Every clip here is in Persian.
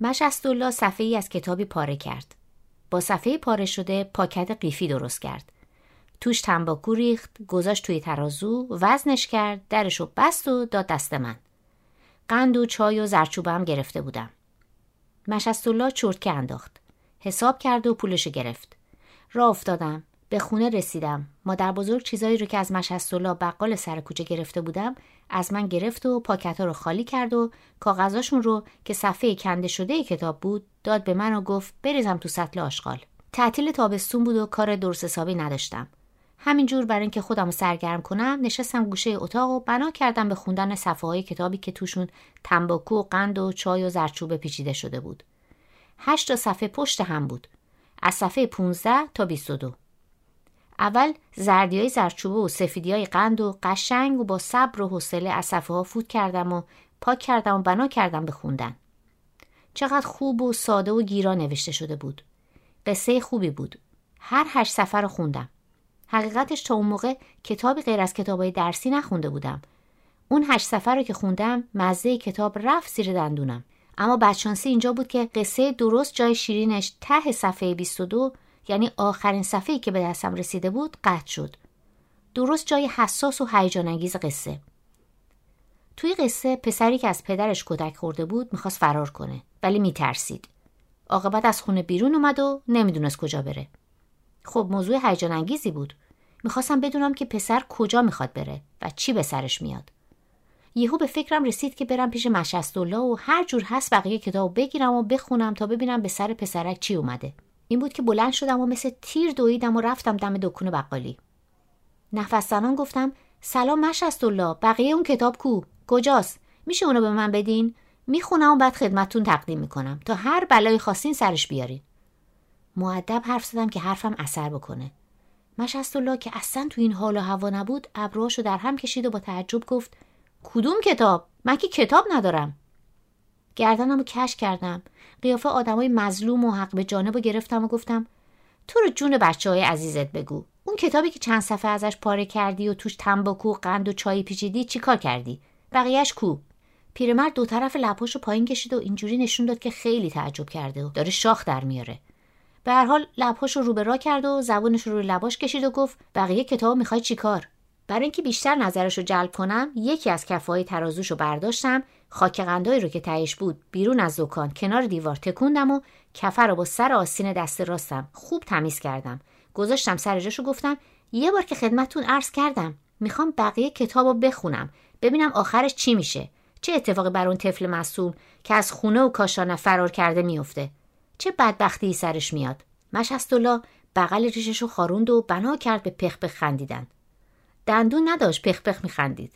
مشستالله صفحه ای از کتابی پاره کرد. با صفحه پاره شده پاکت قیفی درست کرد. توش تنباکو ریخت، گذاشت توی ترازو، وزنش کرد، درشو بست و داد دست من. قند و چای و زرچوبه هم گرفته بودم. مشستالله چرتکه انداخت. حساب کرد و پولشو گرفت. را افتادم. به خونه رسیدم. مادر بزرگ چیزایی رو که از مشستالله بقال سر کوچه گرفته بودم از من گرفت و پاکت ها رو خالی کرد و کاغذاشون رو که صفحه کنده شده کتاب بود داد به من و گفت بریزم تو سطل آشغال. تعطیل تابستون بود و کار درست حسابی نداشتم. همینجور برای اینکه خودم سرگرم کنم نشستم گوشه اتاق و بنا کردم به خوندن صفحه های کتابی که توشون تنباکو و قند و چای و زرچوبه پیچیده شده بود. هشت تا صفحه پشت هم بود. از صفحه 15 تا 22. اول زردی های زرچوبه و سفیدی های قند و قشنگ و با صبر و حوصله از صفحه ها فوت کردم و پاک کردم و بنا کردم به خوندن. چقدر خوب و ساده و گیرا نوشته شده بود. قصه خوبی بود. هر هشت سفر رو خوندم. حقیقتش تا اون موقع کتابی غیر از کتابای درسی نخونده بودم. اون هشت سفر رو که خوندم مزه کتاب رفت زیر دندونم. اما بدشانسی اینجا بود که قصه درست جای شیرینش ته صفحه 22 یعنی آخرین صفحه‌ای که به دستم رسیده بود قطع شد. درست جای حساس و هیجان انگیز قصه. توی قصه پسری که از پدرش کودک خورده بود می‌خواست فرار کنه ولی میترسید. عاقبت از خونه بیرون اومد و نمی‌دونست کجا بره. خب موضوع هیجان انگیزی بود. می‌خواستم بدونم که پسر کجا می‌خواد بره و چی به سرش میاد. یهو به فکرم رسید که برم پیش مشستالله و هر جور هست بقیه کتاب بگیرم و بخونم تا ببینم به سر پسرک چی اومده. این بود که بلند شدم و مثل تیر دویدم و رفتم دم دکون بقالی. نفس زنان گفتم سلام مشستالله بقیه اون کتاب کو؟ کجاست؟ میشه اونو به من بدین؟ می‌خونم و بعد خدمتتون تقدیم می‌کنم. تا هر بلای خواستین سرش بیارین. معدب حرف زدم که حرفم اثر بکنه. مشستالله که اصلا تو این حال و هوا نبود ابروهاشو در هم کشید و با تعجب گفت کدوم کتاب؟ من که کتاب ندارم. گردنم رو کش کردم. قیافه آدمای مظلوم و حق به جانب رو گرفتم و گفتم تو رو جون بچه های عزیزت بگو. اون کتابی که چند صفحه ازش پاره کردی و توش تنباکو قند و چای پیچیدی چیکار کردی؟ بقیهش کو؟ پیرمرد دو طرف لپاش رو پایین کشید و اینجوری نشون داد که خیلی تعجب کرده و داره شاخ در میاره. به هر حال لبهاش رو رو به کرد و زبونش رو روی لباش کشید و گفت بقیه کتاب می‌خوای چیکار برای اینکه بیشتر نظرش رو جلب کنم یکی از کفهای ترازوش رو برداشتم. خاک قندایی رو که تهش بود بیرون از دکان کنار دیوار تکوندم و کفه رو با سر آستین دست راستم خوب تمیز کردم. گذاشتم سر جاشو گفتم یه بار که خدمتتون عرض کردم می‌خوام بقیه کتاب رو بخونم. ببینم آخرش چی میشه. چه اتفاقی بر اون طفل معصوم که از خونه و کاشانه فرار کرده میفته؟ چه بدبختی سرش میاد؟ مشستولا بغل ریشش رو خاروند و بنا کرد به پخ پخ خندیدن. دندون نداشت پخ پخ میخندید.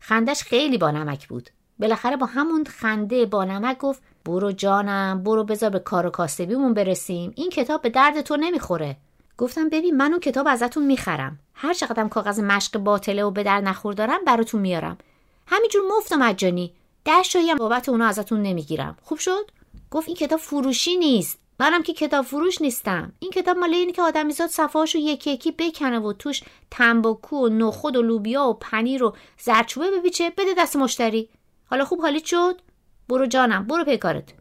خندش خیلی با نمک بود. بالاخره با همون خنده با نمک گفت برو جانم برو بذار به کار و کاسبیمون برسیم. این کتاب به درد تو نمی‌خوره. گفتم ببین من اون کتاب ازتون می‌خرم. هر چقدرم کاغذ مشق باطله و به در نخور دارم براتون میارم. همینجور مفت و مجانی. ده هم بابت اونا ازتون نمی‌گیرم. خوب شد؟ گفت این کتاب فروشی نیست. منم که کتاب فروش نیستم. این کتاب مال اینه که آدمیزاد صفحهاشو یکی یکی بکنه و توش تنباکو و نخود و لوبیا و پنیر و زرچوبه ببیچه بده دست مشتری. حالا خوب حالیت شد؟ برو جانم برو پیکارت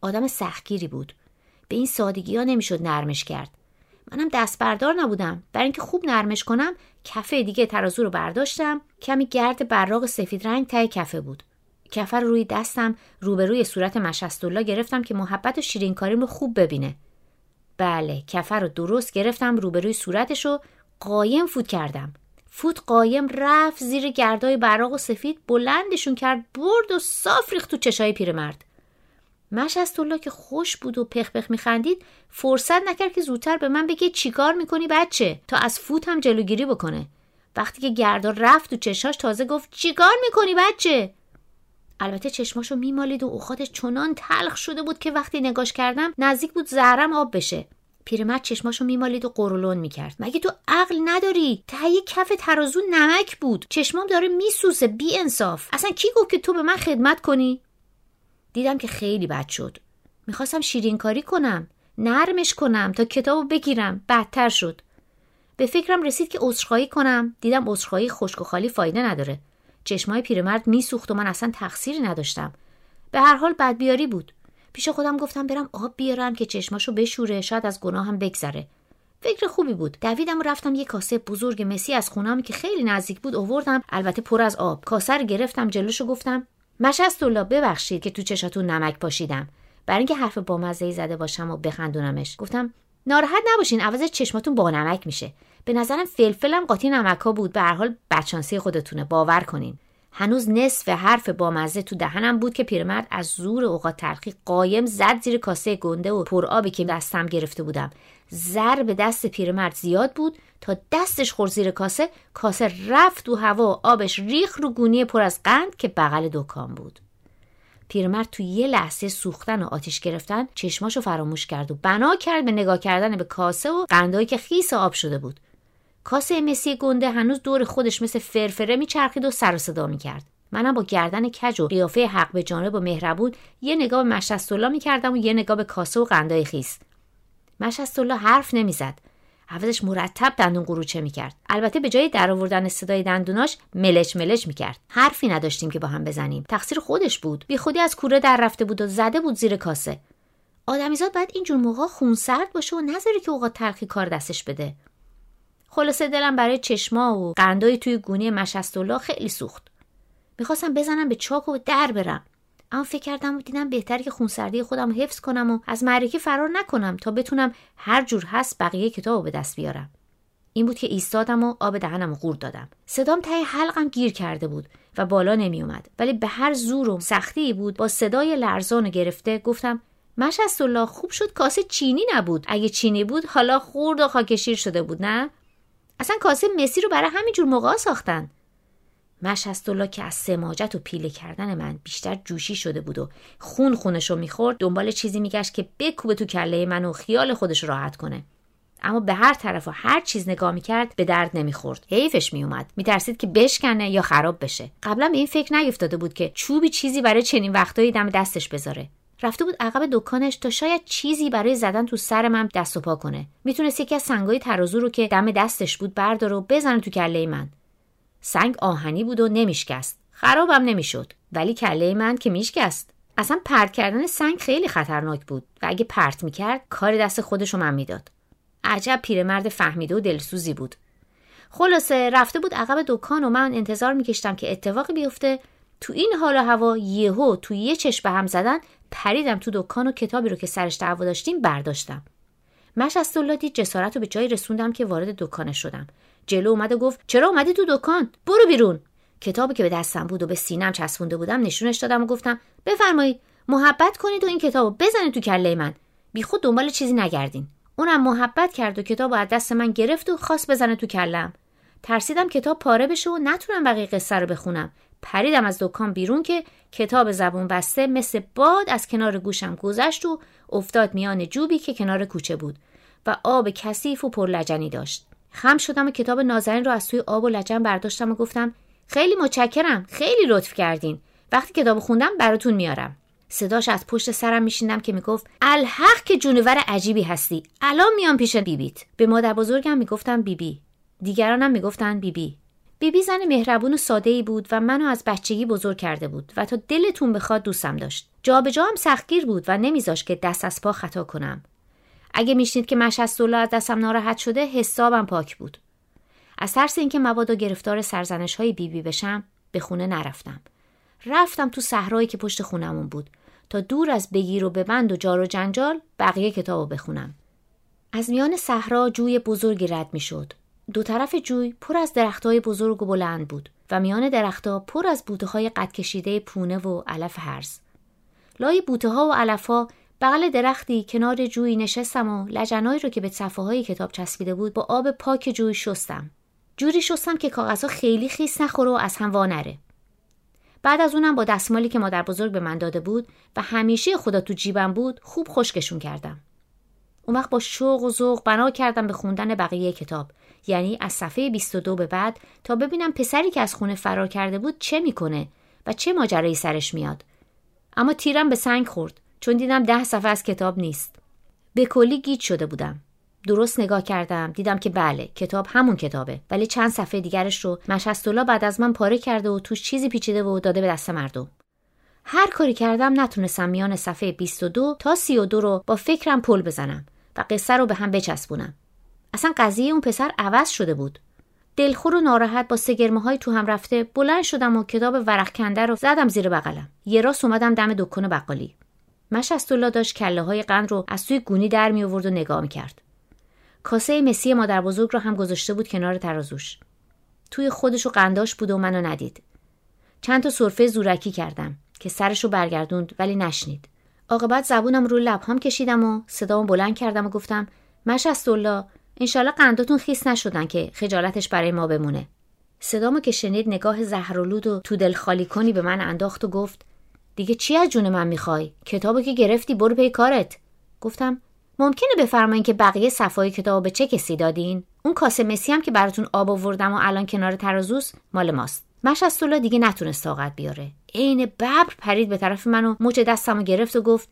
آدم سختگیری بود. به این سادگی ها نمی‌شد نرمش کرد. منم دست بردار نبودم. برای اینکه خوب نرمش کنم کفه دیگه ترازو رو برداشتم. کمی گرد براق سفید رنگ ته کفه بود. کفه رو روی دستم روبروی صورت مشستولا گرفتم که محبت و شیرین کاریم رو خوب ببینه. بله کفه رو درست گرفتم روبروی صورتش رو قایم فوت کردم. فوت قایم رفت زیر گردای براق و سفید بلندشون کرد برد و صاف ریخت تو چشای پیرمرد. مشستولا که خوش بود و پخ پخ میخندید فرصت نکرد که زودتر به من بگه چیکار می‌کنی بچه؟ تا از فوت هم جلوگیری بکنه. وقتی که گردا رفت تو چشاش تازه گفت چیکار می‌کنی بچه؟ البته چشماشو میمالید و اوخاتش چنان تلخ شده بود که وقتی نگاش کردم نزدیک بود زهرم آب بشه. پیرمرد چشماشو میمالید و قرولون می‌کرد. مگه تو عقل نداری؟ ته کف ترازو نمک بود. چشمام داره میسوزه بی انصاف. اصلا کی گفت که تو به من خدمت کنی؟ دیدم که خیلی بد شد. می‌خواستم شیرین کاری کنم نرمش کنم تا کتابو بگیرم. بدتر شد. به فکرم رسید که عذرخواهی کنم. دیدم عذرخواهی خشک و خالی فایده نداره. چشمای پیرمرد میسوخت و من اصلا تقصیری نداشتم. به هر حال بدبیاری بود. پیش خودم گفتم برم آب بیارم که چشماشو بشوره شاید از گناهم بگذره. فکر خوبی بود. دویدم و رفتم یه کاسه بزرگ مسی از خونم که خیلی نزدیک بود اووردم. البته پر از آب. کاسه رو گرفتم جلوشو گفتم الله ببخشید که تو چشاتون نمک پاشیدم. برای اینکه حرف بامزه زده باشم و بخندونمش. گفتم ناراحت نباشین عوض چشماتون با نمک میشه. به نظرم فلفلم قاطی نمک ها بود. به هر حال بچانسی خودتونه. باور کنین. هنوز نصف حرف بامزه تو دهنم بود که پیرمرد از زور اوقات تلخی قایم زد زیر کاسه گنده و پر آبی که دستم گرفته بودم. ضرب دست پیرمرد زیاد بود تا دستش خورد زیر کاسه. کاسه رفت تو هوا آبش ریخ رو گونی پر از قند که بغل دکان بود. پیرمرد تو یه لحظه سوختن و آتیش گرفتن چشماشو فراموش کرد و بنا کرد به نگاه کردن به کاسه و قندایی که خیس آب شده بود. کاسه مسی گنده هنوز دور خودش مثل فرفره میچرخید و سر و صدا می‌کرد. منم با گردن کج و قیافه حق به جانب و مهربون یه نگاه به مشستالله می‌کردم و یه نگاه به کاسه و قندای خیس. مشستالله حرف نمی‌زد. عوضش مرتب دندون قروچه می‌کرد. البته به جای در آوردن صدای دندوناش ملش ملش می‌کرد. حرفی نداشتیم که با هم بزنیم. تقصیر خودش بود. بی خودی از کوره در رفته بود و زده بود زیر کاسه. آدمیزاد باید اینجور موقع خونسرد باشه و نذاره که اوقات تلخی کار دستش بده. خلاصه دلم برای چشما و قندای توی گونی مشستالله خیلی سوخت. می‌خواستم بزنم به چاک و در برم. اما فکر کردم و دیدم بهتر که خونسردی خودم حفظ کنم و از معرکه فرار نکنم تا بتونم هر جور هست بقیه کتاب به دست بیارم. این بود که ایستادم و آب دهنم و دادم. صدام تای حلقم گیر کرده بود و بالا نمی اومد. ولی به هر زور و سختی بود با صدای لرزان گرفته گفتم مش الله خوب شد کاسه چینی نبود. اگه چینی بود حالا خورد و خاکشیر شده بود نه؟ اصلا کاسه مسی رو برای همینجور موقع ساختن. الله که از سماجت و پیله کردن من بیشتر جوشی شده بود و خون خونش رو می‌خورد دنبال چیزی میگشت که بکوبه تو کله من و خیال خودش راحت کنه. اما به هر طرف و هر چیز نگاه می‌کرد به درد نمی‌خورد. حیفش میومد میترسید که بشکنه یا خراب بشه. قبلا به این فکر نیفتاده بود که چوبی چیزی برای چنین وقتایی دم دستش بذاره. رفته بود عقب دکانش تا شاید چیزی برای زدن تو سر من دست و پا کنه. می‌تونست یکی از سنگای ترازو رو که دم دستش بود برداره و بزنه تو کله من. سنگ آهنی بود و نمیشکست. خرابم نمی‌شد. ولی کله من که میشکست. اصلا پرت کردن سنگ خیلی خطرناک بود و اگه پرت می‌کرد کار دست خودشو من می‌داد. عجب پیرمرد فهمیده و دلسوزی بود. خلاصه رفته بود عقب دکان و من انتظار میکشتم که اتفاقی بیفته تو این حال و هوا یهو تو یه چشم به هم زدن پریدم تو دکان و کتابی رو که سرش دعوا داشتیم برداشتم. مش از دید جسارت رو به جایی رسوندم که وارد دکانش شدم. جلو اومد و گفت چرا اومدی تو دکان؟ برو بیرون. کتابی که به دستم بود و به سینم چسبونده بودم نشونش دادم و گفتم بفرمایید محبت کنید و این کتابو بزنید تو کله من. بیخود دنبال چیزی نگردین. اونم محبت کرد و کتاب از دست من گرفت و خواست بزنه تو کلم ترسیدم کتاب پاره بشه و نتونم بقیه قصه رو بخونم. پریدم از دکان بیرون که کتاب زبون بسته مثل باد از کنار گوشم گذشت و افتاد میان جوبی که کنار کوچه بود و آب کثیف و پرلجنی داشت. خم شدم و کتاب نازنین رو از توی آب و لجن برداشتم و گفتم خیلی متشکرم خیلی لطف کردین. وقتی کتاب خوندم براتون میارم. صداش از پشت سرم میشیندم که می‌گفت الحق که جونور عجیبی هستی. الان میام پیش بیبیت. به مادر بزرگم می‌گفتم بیبی. دیگرانم می‌گفتن بیبی. بیبی زن مهربون و ساده ای بود و منو از بچگی بزرگ کرده بود و تا دلتون بخواد دوستم داشت. جابجا هم سختگیر بود و نمیذاش که دست از پا خطا کنم. اگه میشنید که الله از دستم ناراحت شده حسابم پاک بود. از ترس اینکه مبادا گرفتار سرزنش های بیبی بشم به خونه نرفتم. رفتم تو صحرایی که پشت خونمون بود تا دور از بگیر و ببند و جار و جنجال بقیه کتابو بخونم. از میان صحرا جوی بزرگی رد می‌شد. دو طرف جوی پر از درختهای بزرگ و بلند بود و میان درختها پر از بوته های قد کشیده پونه و علف هرز لای بوته ها و علف ها بغل درختی کنار جوی نشستم و لجنایی رو که به صفحه های کتاب چسبیده بود با آب پاک جوی شستم. جوری شستم که کاغذها خیلی خیس نخوره و از هم نره. بعد از اونم با دستمالی که مادر بزرگ به من داده بود و همیشه خدا تو جیبم بود خوب خشکشون کردم. اون وقت با شوق و ذوق بنا کردم به خوندن بقیه کتاب. یعنی از صفحه 22 به بعد تا ببینم پسری که از خونه فرار کرده بود چه می‌کنه و چه ماجرایی سرش میاد. اما تیرم به سنگ خورد چون دیدم ده صفحه از کتاب نیست. به کلی گیج شده بودم. درست نگاه کردم دیدم که بله کتاب همون کتابه ولی چند صفحه دیگرش رو مشستولا بعد از من پاره کرده و توش چیزی پیچیده و داده به دست مردم. هر کاری کردم نتونستم میان صفحه 22 تا 32 رو با فکرم پل بزنم و قصه رو به هم بچسبونم. اصلا قضیه اون پسر عوض شده بود دلخور و ناراحت با سگرمه های تو هم رفته بلند شدم و کتاب ورق کنده رو زدم زیر بغلم یه راست اومدم دم دکان بقالی مشستولا داشت کله های قند رو از توی گونی در می آورد و نگاه می کرد. کاسه مسی مادر بزرگ رو هم گذاشته بود کنار ترازوش. توی خودش و قنداش بود و منو ندید. چند تا سرفه زورکی کردم که سرش رو برگردوند ولی نشنید. عاقبت زبونم رو لبهام کشیدم و صدامو بلند کردم و گفتم مشستولا انشالله قنداتون خیس نشدن که خجالتش برای ما بمونه. صدامو که شنید نگاه زهرالود و تو دل خالی کنی به من انداخت و گفت دیگه چی از جون من می‌خوای؟ کتابو که گرفتی برو پی کارت. گفتم ممکنه بفرمایین که بقیه صفای کتاب به چه کسی دادین؟ اون کاسه مسی هم که براتون آب آوردم و الان کنار ترازوس مال ماست. مشستولا دیگه نتونست طاقت بیاره. عین ببر پرید به طرف من و مچ دستمو گرفت و گفت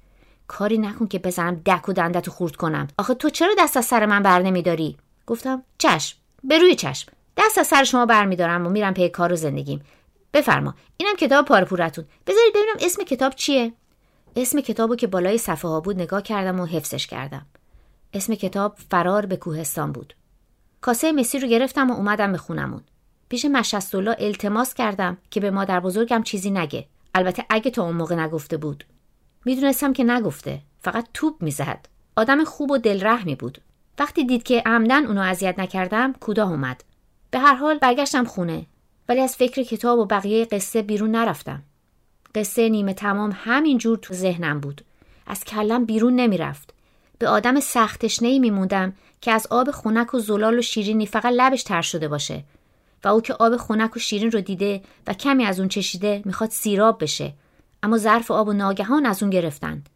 کاری نکن که بزنم دک و دندتو خورد کنم. آخه تو چرا دست از سر من بر نمیداری گفتم چشم. به روی چشم. دست از سر شما برمیدارم و میرم پی کار و زندگیم. بفرما. اینم کتاب پاره پورتون. بذارید ببینم اسم کتاب چیه؟ اسم کتابو که بالای صفحه ها بود نگاه کردم و حفظش کردم. اسم کتاب فرار به کوهستان بود. کاسه مسی رو گرفتم و اومدم به خونمون. پیش مشستولا التماس کردم که به مادر بزرگم چیزی نگه. البته اگه تا اون موقع نگفته بود. می‌دونستم که نگفته. فقط توپ می‌زد. آدم خوب و دلرحمی بود. وقتی دید که عمدن اونو اذیت نکردم کوتاه اومد. به هر حال برگشتم خونه. ولی از فکر کتاب و بقیه قصه بیرون نرفتم. قصه نیمه تمام همینجور تو ذهنم بود. از کلم بیرون نمی‌رفت. به آدم سختشنهای میموندم که از آب خونک و زلال و شیرینی فقط لبش تر شده باشه. و او که آب خونک و شیرین رو دیده و کمی از اون چشیده می‌خواد سیراب بشه. اما ظرف آب و ناگهان از اون گرفتند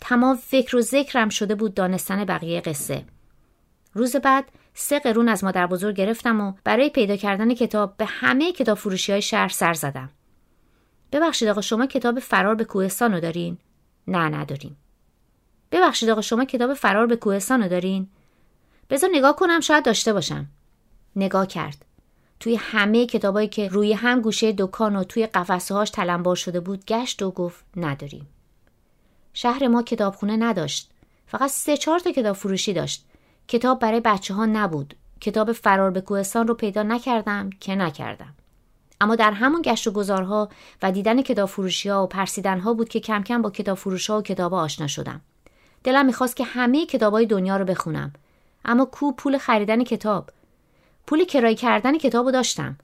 تمام فکر و ذکرم شده بود دانستن بقیه قصه روز بعد سه قرون از مادر بزرگ گرفتم و برای پیدا کردن کتاب به همه کتاب فروشی های شهر سر زدم. ببخشید آقا شما کتاب فرار به کوهستان رو دارین؟ نه نداریم. ببخشید آقا شما کتاب فرار به کوهستان رو دارین؟ بذار نگاه کنم شاید داشته باشم. نگاه کرد. توی همه کتابایی که روی هم گوشه دکان و توی قفسه هاش تلمبار شده بود گشت و گفت نداریم. شهر ما کتابخونه نداشت. فقط سه چهار تا کتاب فروشی داشت. کتاب برای بچه ها نبود. کتاب فرار به کوهستان رو پیدا نکردم که نکردم. اما در همون گشت و گذارها و دیدن کتاب فروشی ها و پرسیدن ها بود که کم کم با کتاب فروش ها و کتاب آشنا شدم. دلم می‌خواست که همه کتاب های دنیا رو بخونم. اما کو پول خریدن کتاب؟ پول کرایه کردن کتاب رو داشتم.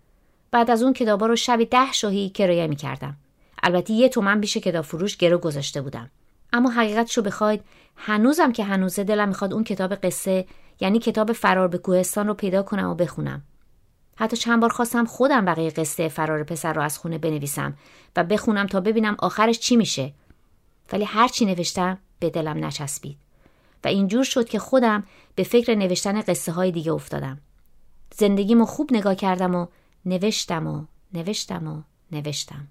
بعد از اون کتابا رو شب ده شاهی کرایه می‌کردم. البته یه تومن بیش کتاب فروش گرو گذاشته بودم. اما حقیقتشو بخواید هنوزم که هنوزه دلم می‌خواد اون کتاب قصه یعنی کتاب فرار به کوهستان رو پیدا کنم و بخونم. حتی چند بار خواستم خودم بقیه قصه فرار پسر رو از خونه بنویسم و بخونم تا ببینم آخرش چی میشه. ولی هر چی نوشتم به دلم نچسبید. و اینجور شد که خودم به فکر نوشتن قصه های دیگه افتادم. زندگیمو خوب نگاه کردم و نوشتم و نوشتم و نوشتم.